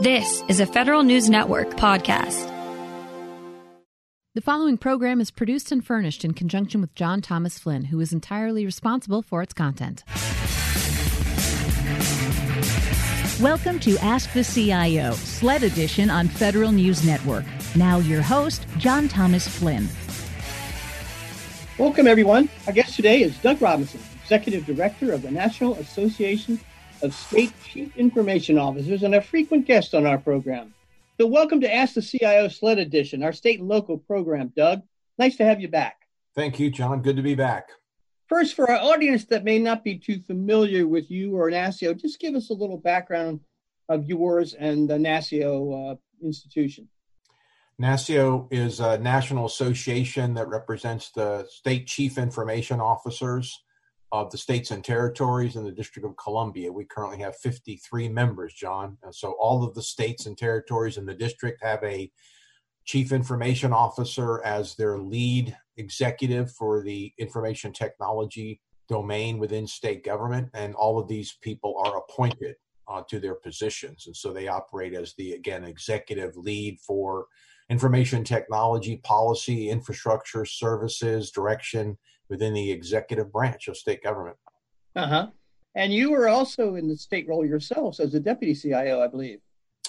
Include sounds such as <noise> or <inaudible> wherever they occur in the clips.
This is a Federal News Network podcast. The following program is produced and furnished in conjunction with John Thomas Flynn, who is entirely responsible for its content. Welcome to Ask the CIO, SLED edition on Federal News Network. Now, your host, John Thomas Flynn. Welcome, everyone. Our guest today is Doug Robinson, Executive Director of the National Association of State Chief Information Officers and a frequent guest on our program. So, welcome to Ask the CIO SLED Edition, our state and local program, Doug. Nice to have you back. Thank you, John. Good to be back. First, for our audience that may not be too familiar with you or NASCIO, just give us a little background of yours and the NASCIO uh, institution. NASCIO is a national association that represents the state chief information officers of the states and territories in the District of Columbia. We currently have 53 members, John. And so all of the states and territories in the district have a chief information officer as their lead executive for the information technology domain within state government. And all of these people are appointed uh, to their positions. And so they operate as the, again, executive lead for information technology policy, infrastructure, services, direction, within the executive branch of state government. Uh huh. And you were also in the state role yourselves as a deputy CIO, I believe.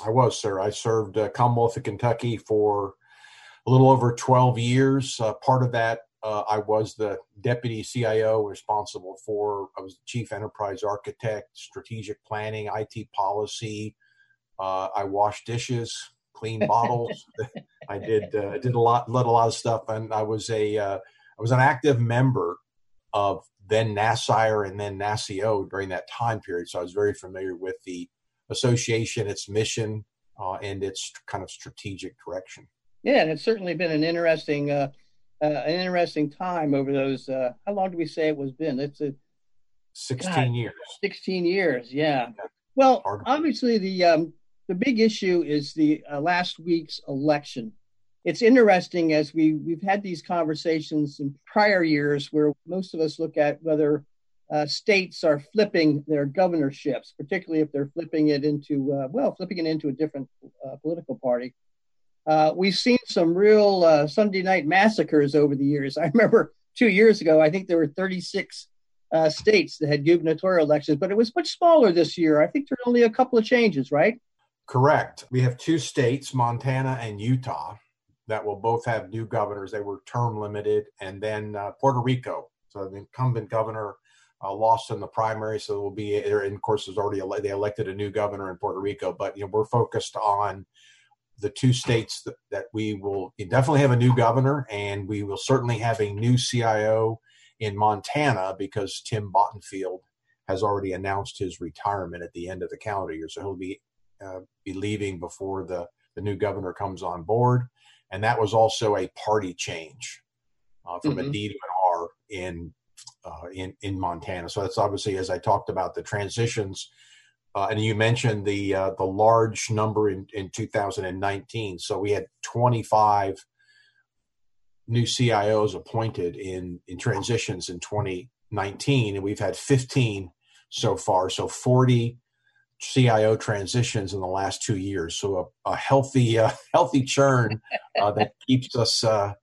I was, sir. I served uh, Commonwealth of Kentucky for a little over 12 years. Uh, part of that, uh, I was the deputy CIO responsible for, I was the chief enterprise architect, strategic planning, IT policy. Uh, I washed dishes, cleaned bottles. <laughs> I did uh, did a lot, led a lot of stuff, and I was a uh, I was an active member of then NASIRE and then NASCIO during that time period. So I was very familiar with the association, its mission, uh, and its kind of strategic direction. Yeah, and it's certainly been an interesting, uh, uh, an interesting time over those. Uh, how long do we say it was been? It's a sixteen God, years. Sixteen years, yeah. yeah. Well, obviously the um, the big issue is the uh, last week's election it's interesting as we we've had these conversations in prior years where most of us look at whether uh, states are flipping their governorships, particularly if they're flipping it into uh, well, flipping it into a different uh, political party. Uh, we've seen some real uh, Sunday night massacres over the years. I remember two years ago, I think there were 36 uh, states that had gubernatorial elections, but it was much smaller this year. I think there are only a couple of changes, right? Correct. We have two states, Montana and Utah, that will both have new governors. They were term limited, and then uh, Puerto Rico. So the incumbent governor uh, lost in the primary, so it will be. And of course, already ele- they elected a new governor in Puerto Rico. But you know, we're focused on the two states that, that we will definitely have a new governor, and we will certainly have a new CIO in Montana because Tim Bottenfield has already announced his retirement at the end of the calendar year, so he'll be uh, be leaving before the the new governor comes on board and that was also a party change uh, from mm-hmm. a D to an R in uh, in in Montana. So that's obviously, as I talked about, the transitions. Uh, and you mentioned the uh, the large number in, in 2019. So we had 25 new CIOs appointed in in transitions in 2019, and we've had 15 so far. So 40 CIO transitions in the last two years. So a, a healthy, uh, <laughs> healthy churn uh, that <laughs> keeps us. Uh,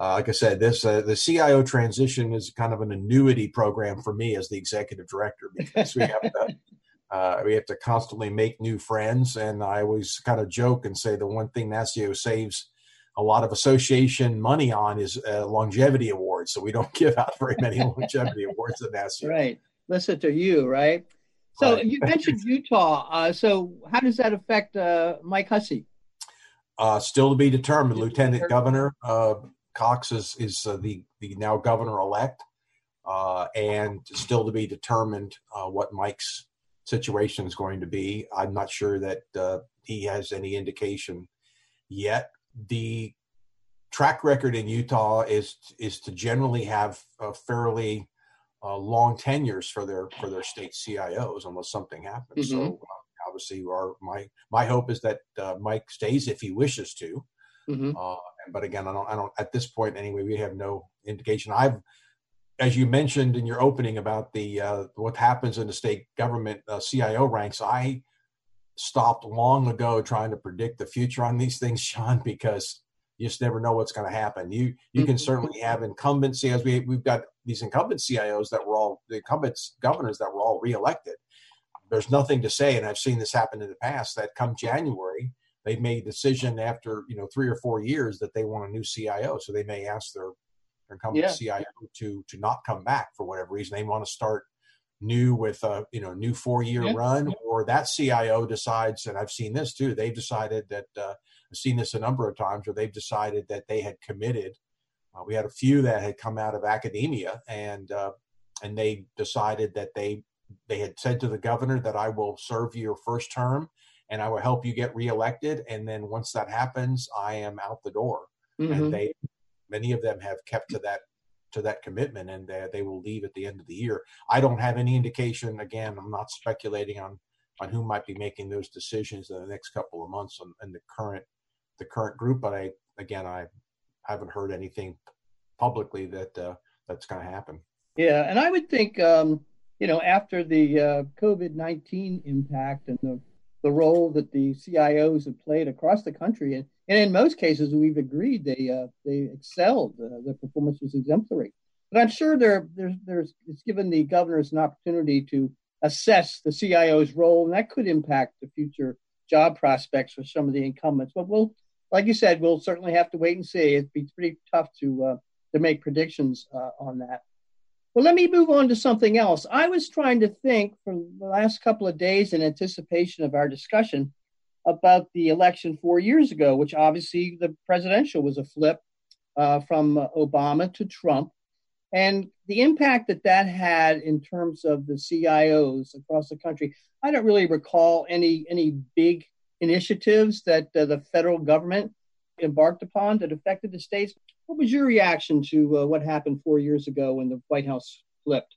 uh like I said, this uh, the CIO transition is kind of an annuity program for me as the executive director because we have to <laughs> uh, we have to constantly make new friends. And I always kind of joke and say the one thing NASCIO saves a lot of association money on is longevity awards. So we don't give out very many longevity awards at NASCIO. Right. Listen to you, right? So you mentioned <laughs> Utah. Uh, so how does that affect uh, Mike Hussey? Uh, still to be determined. Lieutenant. Governor uh, Cox is is uh, the the now governor elect, uh, and still to be determined what Mike's situation is going to be. I'm not sure that he has any indication yet. The track record in Utah is is to generally have a fairly uh, long tenures for their for their state CIOs unless something happens. Mm-hmm. So uh, obviously, our my my hope is that uh, Mike stays if he wishes to. Mm-hmm. Uh, but again, I don't I don't at this point anyway. We have no indication. I've as you mentioned in your opening about the uh, what happens in the state government uh, CIO ranks, I stopped long ago trying to predict the future on these things, <laughs> John, because you just never know what's going to happen. You you can mm-hmm. certainly have incumbent CIOs. We we've got these incumbent CIOs that were all the incumbent governors that were all reelected. There's nothing to say, and I've seen this happen in the past. That come January, they made a decision after you know three or four years that they want a new CIO, so they may ask their, their incumbent yeah. CIO to to not come back for whatever reason. They want to start new with a you know new four year yeah. run, or that CIO decides, and I've seen this too. They've decided that uh, I've seen this a number of times where they've decided that they had committed. Uh, we had a few that had come out of academia and uh, and they decided that they they had said to the governor that I will serve your first term and I will help you get reelected. And then once that happens, I am out the door. Mm-hmm. And they many of them have kept to that to that commitment and they, they will leave at the end of the year. I don't have any indication. Again, I'm not speculating on on who might be making those decisions in the next couple of months and the current the current group, but I again I haven't heard anything publicly that uh, that's going to happen. Yeah, and I would think um, you know after the uh, COVID nineteen impact and the the role that the CIOs have played across the country, and, and in most cases we've agreed they uh, they excelled. Uh, their performance was exemplary. But I'm sure there there's there's it's given the governors an opportunity to assess the CIO's role, and that could impact the future job prospects for some of the incumbents. But we'll like you said, we'll certainly have to wait and see. It'd be pretty tough to uh, to make predictions uh, on that. Well, let me move on to something else. I was trying to think for the last couple of days in anticipation of our discussion about the election four years ago, which obviously the presidential was a flip uh, from Obama to Trump, and the impact that that had in terms of the CIOs across the country. I don't really recall any any big initiatives that uh, the federal government embarked upon that affected the states. What was your reaction to uh, what happened four years ago when the White House flipped?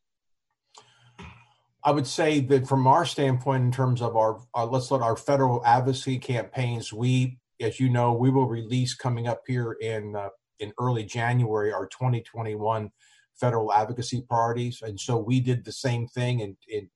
I would say that from our standpoint, in terms of our, our let's let our federal advocacy campaigns, we, as you know, we will release coming up here in uh, in early January our 2021 federal advocacy priorities, and so we did the same thing in in,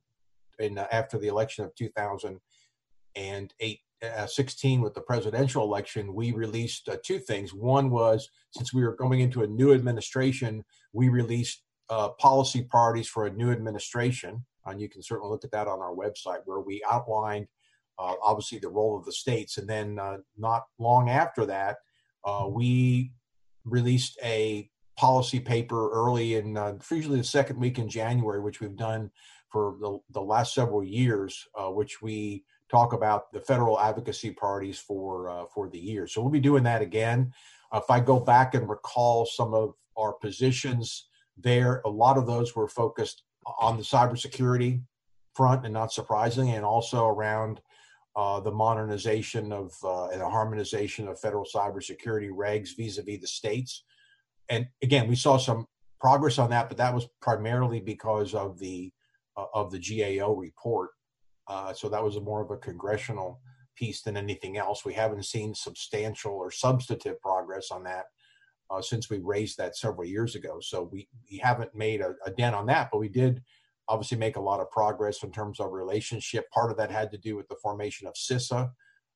in uh, after the election of 2008 uh, 16 with the presidential election, we released uh, two things. One was since we were going into a new administration, we released uh, policy priorities for a new administration. And you can certainly look at that on our website where we outlined uh, obviously the role of the states. And then uh, not long after that, uh, we released a policy paper early in usually the second week in January, which we've done for the, the last several years, which we talk about the federal advocacy parties for uh, for the year. So we'll be doing that again. Uh, if I go back and recall some of our positions there, a lot of those were focused on the cybersecurity front, and not surprisingly, and also around uh, the modernization of uh, and the harmonization of federal cybersecurity regs vis-a-vis the states. And again, we saw some progress on that, but that was primarily because of the uh, of the GAO report uh, so that was more of a congressional piece than anything else. We haven't seen substantial or substantive progress on that uh, since we raised that several years ago. So we, we haven't made a, a, dent on that, but we did obviously make a lot of progress in terms of relationship. Part of that had to do with the formation of CISA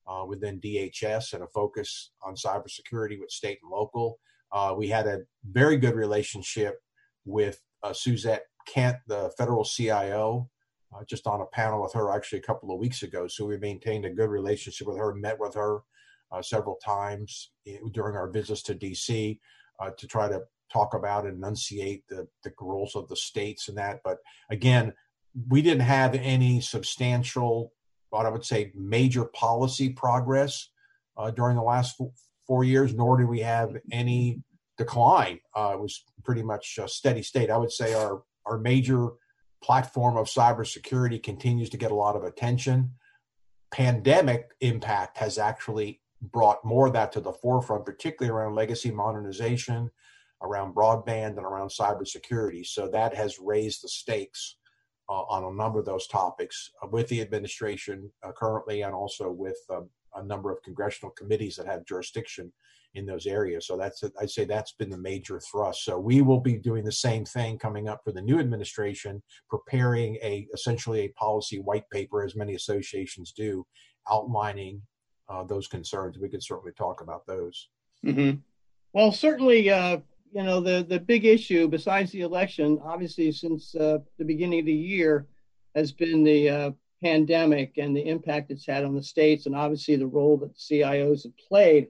uh, within DHS and a focus on cybersecurity with state and local. Uh, we had a very good relationship with uh, Suzette Kent, the federal CIO, uh, just on a panel with her actually a couple of weeks ago. So we maintained a good relationship with her, met with her uh, several times eh, during our visits to DC uh, to try to talk about and enunciate the, the roles of the states and that. But again, we didn't have any substantial, what I would say, major policy progress uh, during the last four, four years, nor did we have any decline. Uh, it was pretty much a steady state. I would say our our major platform of cybersecurity continues to get a lot of attention. Pandemic impact has actually brought more of that to the forefront, particularly around legacy modernization, around broadband, and around cybersecurity. So that has raised the stakes uh, on a number of those topics uh, with the administration uh, currently, and also with um, a number of congressional committees that have jurisdiction in those areas. So that's I'd say that's been the major thrust. So we will be doing the same thing coming up for the new administration, preparing a essentially a policy white paper, as many associations do, outlining uh, those concerns. We could certainly talk about those. Mm-hmm. Well, certainly, uh, you know, the, the big issue besides the election, obviously, since uh, the beginning of the year, has been the uh, pandemic and the impact it's had on the states, and obviously the role that CIOs have played.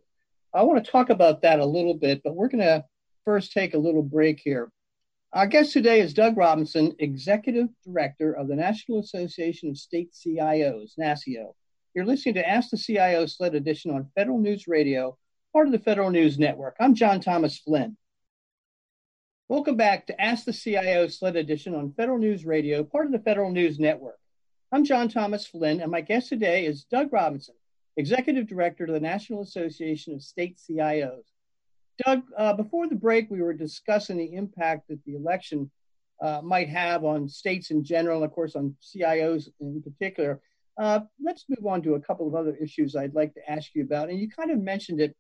I want to talk about that a little bit, but we're going to first take a little break here. Our guest today is Doug Robinson, Executive Director of the National Association of State CIOs, NASCIO. You're listening to Ask the CIO SLED Edition on Federal News Radio, part of the Federal News Network. I'm John Thomas Flynn. Welcome back to Ask the CIO SLED Edition on Federal News Radio, part of the Federal News Network. I'm John Thomas Flynn, and my guest today is Doug Robinson, Executive Director of the National Association of State CIOs. Doug, uh, before the break, we were discussing the impact that the election uh, might have on states in general, and of course on CIOs in particular. Uh, let's move on to a couple of other issues I'd like to ask you about. And you kind of mentioned it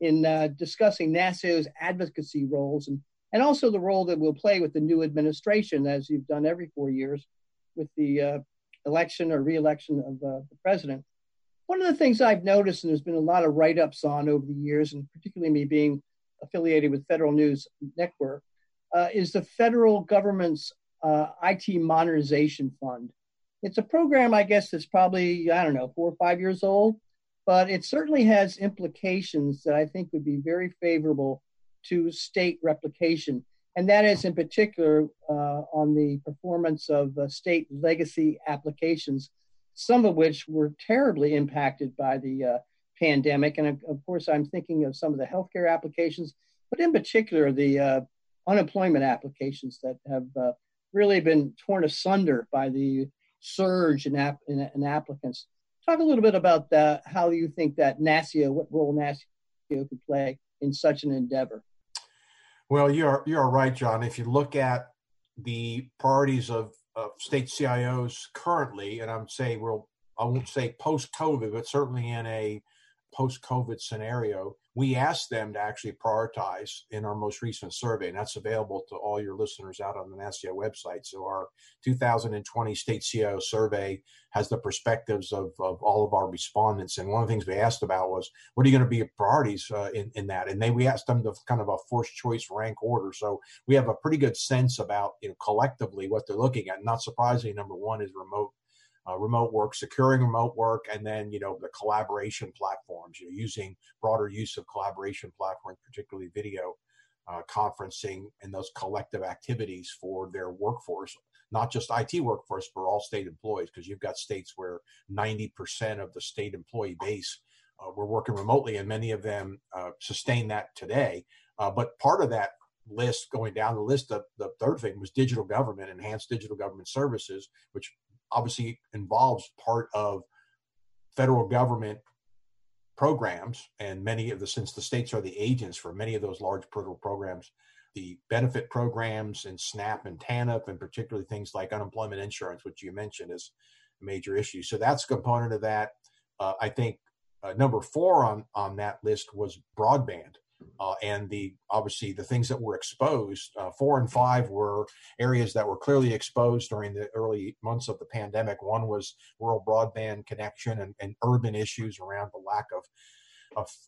in uh, discussing NASCIO's advocacy roles and, and also the role that we'll play with the new administration, as you've done every four years with the uh, election or reelection of uh, the president. One of the things I've noticed, and there's been a lot of write ups on over the years, and particularly me being affiliated with Federal News Network, uh, is the federal government's uh, IT modernization fund. It's a program, I guess, that's probably, I don't know, four or five years old, but it certainly has implications that I think would be very favorable to state replication. And that is in particular uh, on the performance of uh, state legacy applications, some of which were terribly impacted by the uh, pandemic. And of, course, I'm thinking of some of the healthcare applications, but in particular, the uh, unemployment applications that have uh, really been torn asunder by the surge in, app, in, in applicants. Talk a little bit about that, how you think that NASCIO, what role NASCIO could play in such an endeavor. Well, you're you're right, John. If you look at the priorities of, of state CIOs currently, and I'm saying well, I won't say post COVID, but certainly in a post COVID scenario, we asked them to actually prioritize in our most recent survey, and that's available to all your listeners out on the NASCIO website. So, our 2020 State CIO survey has the perspectives of, of all of our respondents. And one of the things we asked about was, what are you going to be your priorities uh, in, in that? And they we asked them to kind of a forced choice rank order. So, we have a pretty good sense about you know collectively what they're looking at. Not surprisingly, number one is remote uh, remote work, securing remote work, and then you know the collaboration platforms. You know, using broader use of collaboration platforms, particularly video uh, conferencing and those collective activities for their workforce, not just IT workforce, but all state employees. Because you've got states where 90% of the state employee base uh, were working remotely, and many of them uh, sustain that today. Uh, but part of that list going down the list the, the third thing was digital government enhanced digital government services which obviously involves part of federal government programs and many of the since the states are the agents for many of those large federal programs the benefit programs and snap and tanf and particularly things like unemployment insurance which you mentioned is a major issue. So that's a component of that. Uh, i think uh, number four on on that list was broadband uh, and the obviously the things that were exposed uh, four and five were areas that were clearly exposed during the early months of the pandemic. One was rural broadband connection and, and urban issues around the lack of,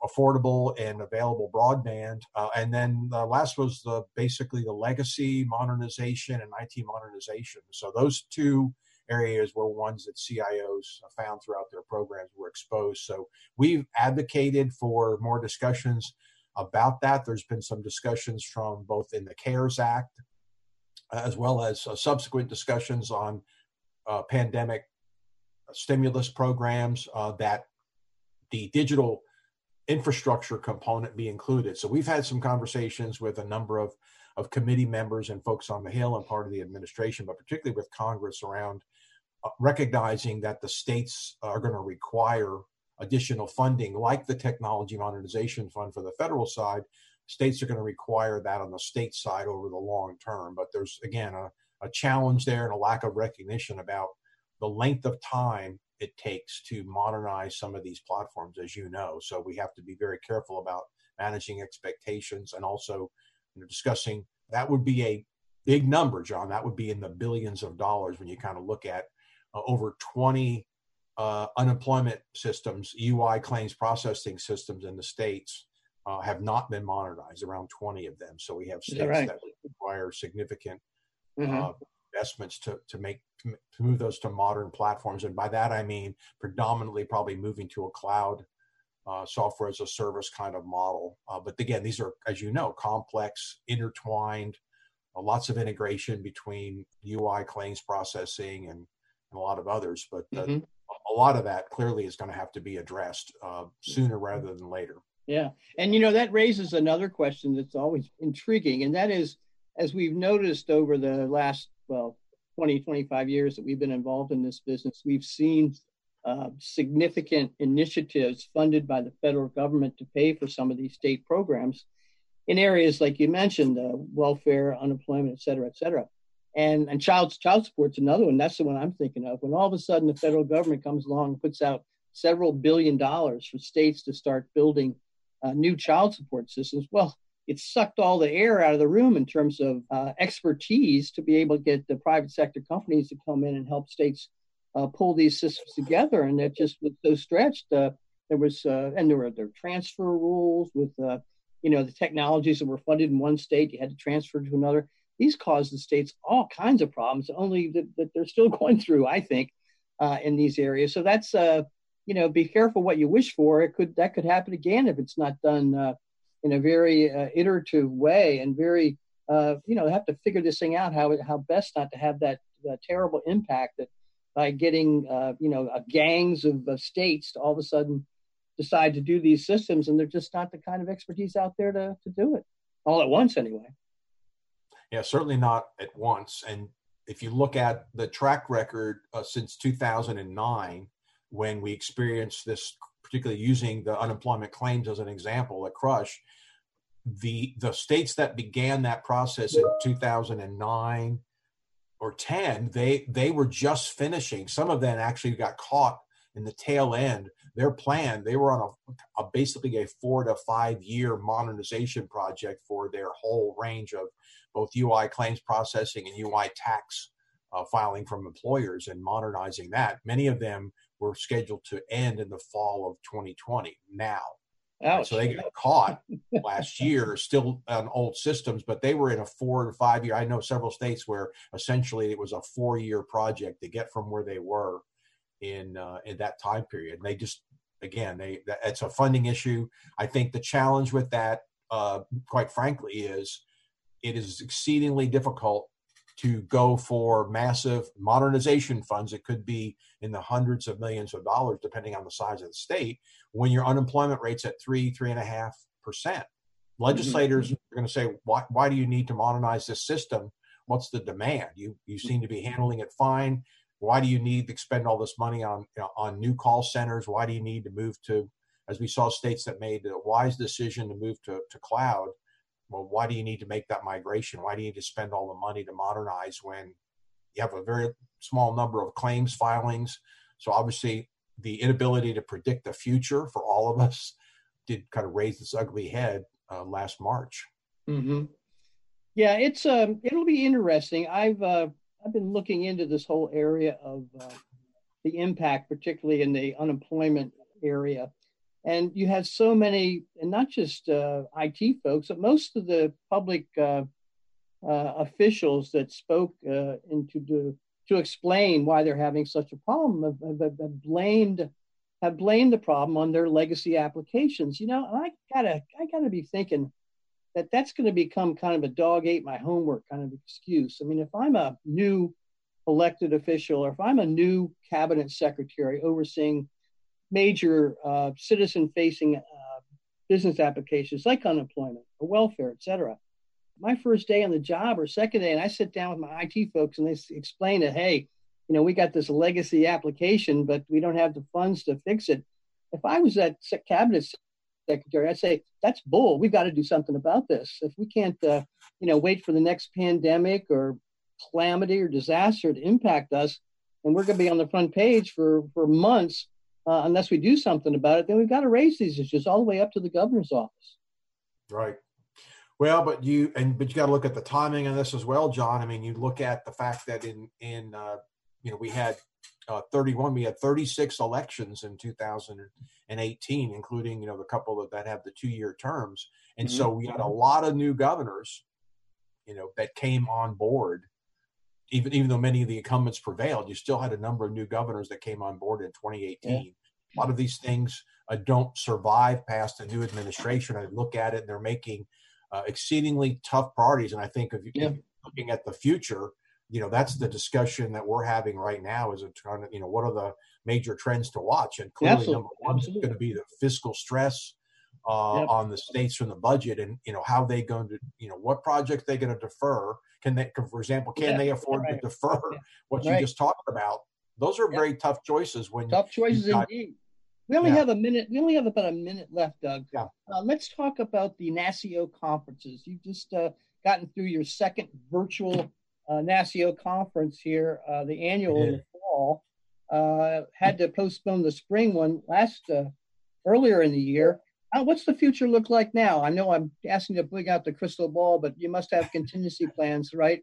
affordable and available broadband. Uh, and then the last was the basically the legacy modernization and it modernization. So those two areas were ones that CIOs found throughout their programs were exposed. So we've advocated for more discussions about that. There's been some discussions from both in the CARES Act as well as uh, subsequent discussions on uh, pandemic stimulus programs uh, that the digital infrastructure component be included. So we've had some conversations with a number of, of committee members and folks on the Hill and part of the administration, but particularly with Congress around uh, recognizing that the states are going to require additional funding, like the Technology Modernization Fund for the federal side, states are going to require that on the state side over the long term. But there's, again, a, a challenge there and a lack of recognition about the length of time it takes to modernize some of these platforms, as you know. So we have to be very careful about managing expectations and also you know, discussing that would be a big number, John. That would be in the billions of dollars when you kind of look at uh, over 20 uh, unemployment systems, UI claims processing systems in the states uh, have not been modernized, around 20 of them. So we have states right? that require significant mm-hmm. uh, investments to, to make to move those to modern platforms. And by that, I mean predominantly probably moving to a cloud uh, software as a service kind of model. Uh, but again, these are, as you know, complex, intertwined, uh, lots of integration between UI claims processing and, and a lot of others. But mm-hmm. A lot of that clearly is going to have to be addressed uh, sooner rather than later. Yeah. And, you know, that raises another question that's always intriguing. And that is, as we've noticed over the last, well, 20, 25 years that we've been involved in this business, we've seen uh, significant initiatives funded by the federal government to pay for some of these state programs in areas like you mentioned, uh, welfare, unemployment, et cetera, et cetera. And, and child, child support's another one. That's the one I'm thinking of. When all of a sudden the federal government comes along and puts out several billion dollars for states to start building uh, new child support systems, well, it sucked all the air out of the room in terms of uh, expertise to be able to get the private sector companies to come in and help states uh, pull these systems together. And it just was so stretched. Uh, there was, uh, and there were there transfer rules with, uh, you know, the technologies that were funded in one state, you had to transfer to another. These caused the states all kinds of problems, only that, that they're still <laughs> going through, I think, uh, in these areas. So that's, you know, be careful what you wish for. It could that could happen again if it's not done in a very uh, iterative way and very uh, you know have to figure this thing out how how best not to have that, terrible impact that by getting uh, you know gangs of states to all of a sudden decide to do these systems and they're just not the kind of expertise out there to, to do it all at once anyway yeah certainly not at once. And if you look at the track record uh, since 2009 when we experienced this particularly using the unemployment claims as an example at Crush, the the states that began that process in 2009 or 10 they they were just finishing. Some of them actually got caught in the tail end their plan they were on a, a basically a four to five year modernization project for their whole range of both ui claims processing and ui tax uh, filing from employers and modernizing that many of them were scheduled to end in the fall of 2020 now. Ouch. So they got caught last year, still on old systems, but they were in a four to five year. I know several states where essentially it was a four year project to get from where they were in uh, in that time period. And they just again, they that, it's a funding issue. I think the challenge with that, uh, quite frankly, is it is exceedingly difficult to go for massive modernization funds. It could be in the hundreds of millions of dollars, depending on the size of the state, when your unemployment rate's at three, three and a half percent. Legislators mm-hmm. are going to say, why, why do you need to modernize this system? What's the demand? You, you seem to be handling it fine. Why do you need to spend all this money on, you know, on new call centers? Why do you need to move to, as we saw states that made a wise decision to move to, to cloud? well, why do you need to make that migration? Why do you need to spend all the money to modernize when you have a very small number of claims filings? So obviously, the inability to predict the future for all of us <laughs> did kind of raise this ugly head uh, last March. Mm-hmm. Yeah, it's um, it'll be interesting. I've uh, I've been looking into this whole area of uh, the impact, particularly in the unemployment area and you had so many, and not just uh, IT folks, but most of the public uh, uh, officials that spoke uh, into the, to explain why they're having such a problem have, have, have, blamed have blamed the problem on their legacy applications. You know, I gotta I gotta be thinking that that's going to become kind of a dog ate my homework kind of excuse. I mean, if I'm a new elected official or if I'm a new cabinet secretary overseeing major uh, citizen-facing uh, business applications like unemployment or welfare, et cetera. My first day on the job or second day, and I sit down with my IT folks and they explain that, hey, you know, we got this legacy application, but we don't have the funds to fix it. If I was that cabinet secretary, I'd say that's bull. We've got to do something about this. If we can't, uh, you know, wait for the next pandemic or calamity or disaster to impact us, and we're going to be on the front page for for months uh, unless we do something about it, then we've got to raise these issues all the way up to the governor's office. Right. Well, but you and but you got to look at the timing of this as well, John. I mean, you look at the fact that in in uh, you know we had uh, 31. We had 36 elections in 2018, including you know the couple that that have the two year terms, and mm-hmm. so we had a lot of new governors, you know, that came on board. Even even though many of the incumbents prevailed, you still had a number of new governors that came on board in 2018. Yeah. A lot of these things uh, don't survive past a new administration. I look at it, and they're making uh, exceedingly tough priorities. And I think if, yeah. if looking at the future, you know that's the discussion that we're having right now is a trying to you know what are the major trends to watch and clearly Absolutely. number one is going to be the fiscal stress uh, yep. on the states from the budget and you know how they going to you know what projects they going to defer can they for example can yeah, they afford right. to defer what right. you just talked about those are yep. very tough choices when tough choices got, indeed we only yeah. have a minute we only have about a minute left doug yeah. Uh, let's talk about the NASCIO conferences you've just uh, gotten through your second virtual uh, NASCIO conference here, uh, the annual in the fall, uh, had to postpone the spring one last uh, earlier in the year. What's the future look like now? I know I'm asking you to bring out the crystal ball, but you must have contingency plans, right?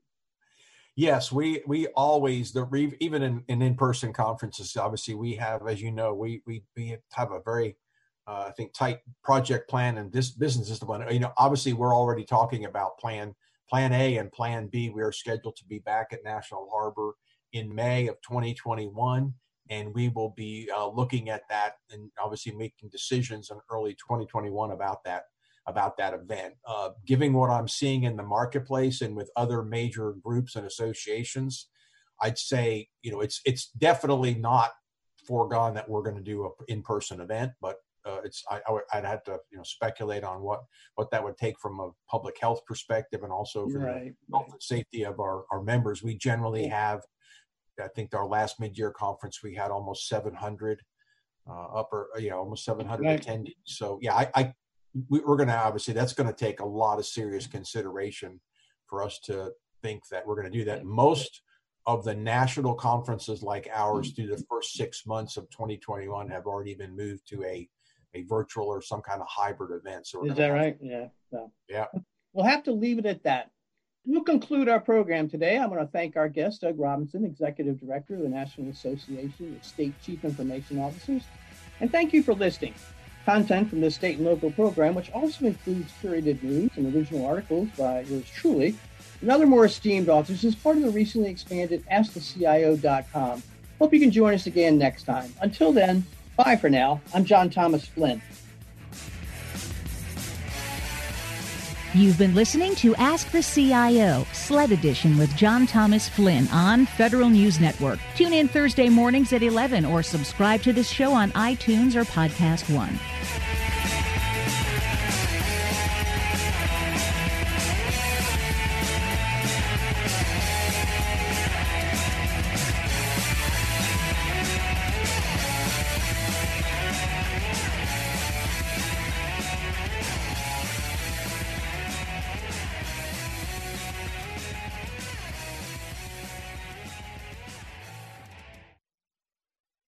Yes, we we always the even in, in in-person conferences. Obviously, we have, as you know, we we we have a very uh, I think tight project plan and this business discipline. You know, obviously, we're already talking about plan Plan A and Plan B, we are scheduled to be back at National Harbor in May of 2021, and we will be uh, looking at that and obviously making decisions in early 2021 about that about that event. Uh, what I'm seeing in the marketplace and with other major groups and associations, I'd say you know it's it's definitely not foregone that we're going to do an in-person event, but uh, it's I, would, have to you know speculate on what what that would take from a public health perspective and also for right. the health and safety of our, our members. We generally have, I think our last mid year conference we had almost 700 uh, upper, yeah, almost 700 right. attendees. So yeah, I, I we, we're going to obviously that's going to take a lot of serious consideration for us to think that we're going to do that. Most of the national conferences like ours through the first six months of 2021 have already been moved to a a virtual or some kind of hybrid event. So is that right? Yeah. So, yeah. We'll have to leave it at that. We'll conclude our program today. I want to thank our guest, Doug Robinson, Executive Director of the National Association of State Chief Information Officers. And thank you for listening. Content from this state and local program, which also includes curated news and original articles by yours truly and other more esteemed authors, is part of the recently expanded AskTheCIO.com. Hope you can join us again next time. Until then, Bye for now. I'm John Thomas Flynn. You've been listening to Ask the CIO, SLED Edition with John Thomas Flynn on Federal News Network. Tune in Thursday mornings at 11 or subscribe to this show on iTunes or Podcast One.